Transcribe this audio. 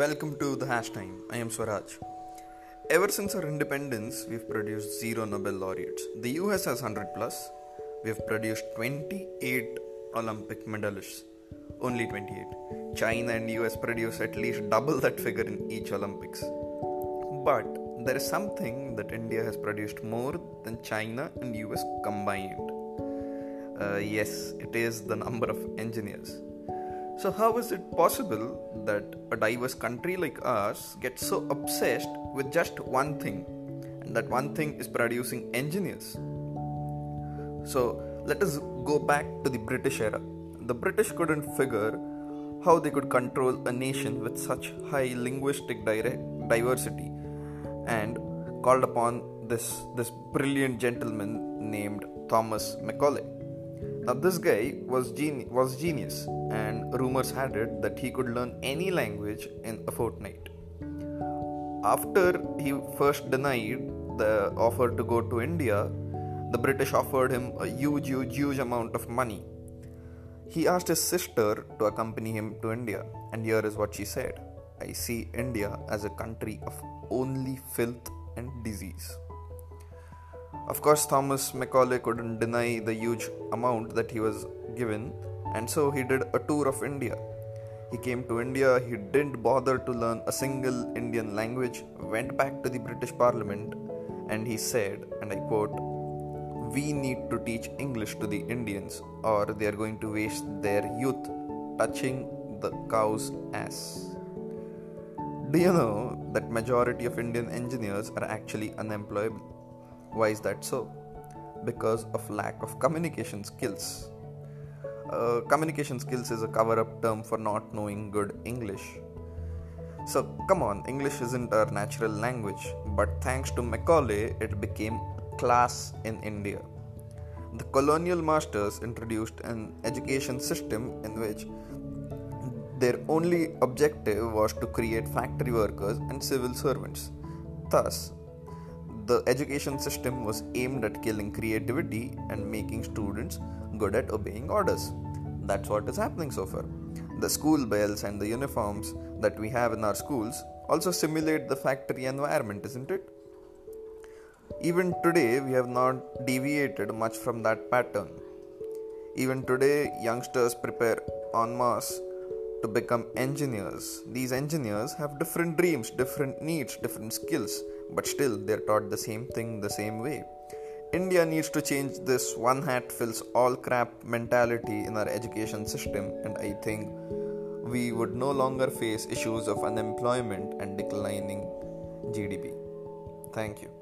Welcome to the Hash Time. I am Swaraj. Ever since our independence, we've produced zero Nobel laureates. The US has 100 plus. We have produced 28 Olympic medalists. Only 28. China and US produce at least double that figure in each Olympics. But there is something that India has produced more than China and US combined. Uh, yes, it is the number of engineers. So, how is it possible that a diverse country like ours gets so obsessed with just one thing, and that one thing is producing engineers? So, let us go back to the British era. The British couldn't figure how they could control a nation with such high linguistic diversity and called upon this, this brilliant gentleman named Thomas Macaulay. Now, this guy was, geni- was genius, and rumors had it that he could learn any language in a fortnight. After he first denied the offer to go to India, the British offered him a huge, huge, huge amount of money. He asked his sister to accompany him to India, and here is what she said I see India as a country of only filth and disease. Of course, Thomas Macaulay couldn't deny the huge amount that he was given, and so he did a tour of India. He came to India, he didn't bother to learn a single Indian language, went back to the British Parliament, and he said, and I quote, We need to teach English to the Indians, or they are going to waste their youth touching the cow's ass. Do you know that majority of Indian engineers are actually unemployable? Why is that so? Because of lack of communication skills. Uh, communication skills is a cover up term for not knowing good English. So, come on, English isn't our natural language, but thanks to Macaulay, it became class in India. The colonial masters introduced an education system in which their only objective was to create factory workers and civil servants. Thus, the education system was aimed at killing creativity and making students good at obeying orders. That's what is happening so far. The school bells and the uniforms that we have in our schools also simulate the factory environment, isn't it? Even today, we have not deviated much from that pattern. Even today, youngsters prepare en masse to become engineers. These engineers have different dreams, different needs, different skills, but still they're taught the same thing the same way. India needs to change this one hat fills all crap mentality in our education system, and I think we would no longer face issues of unemployment and declining GDP. Thank you.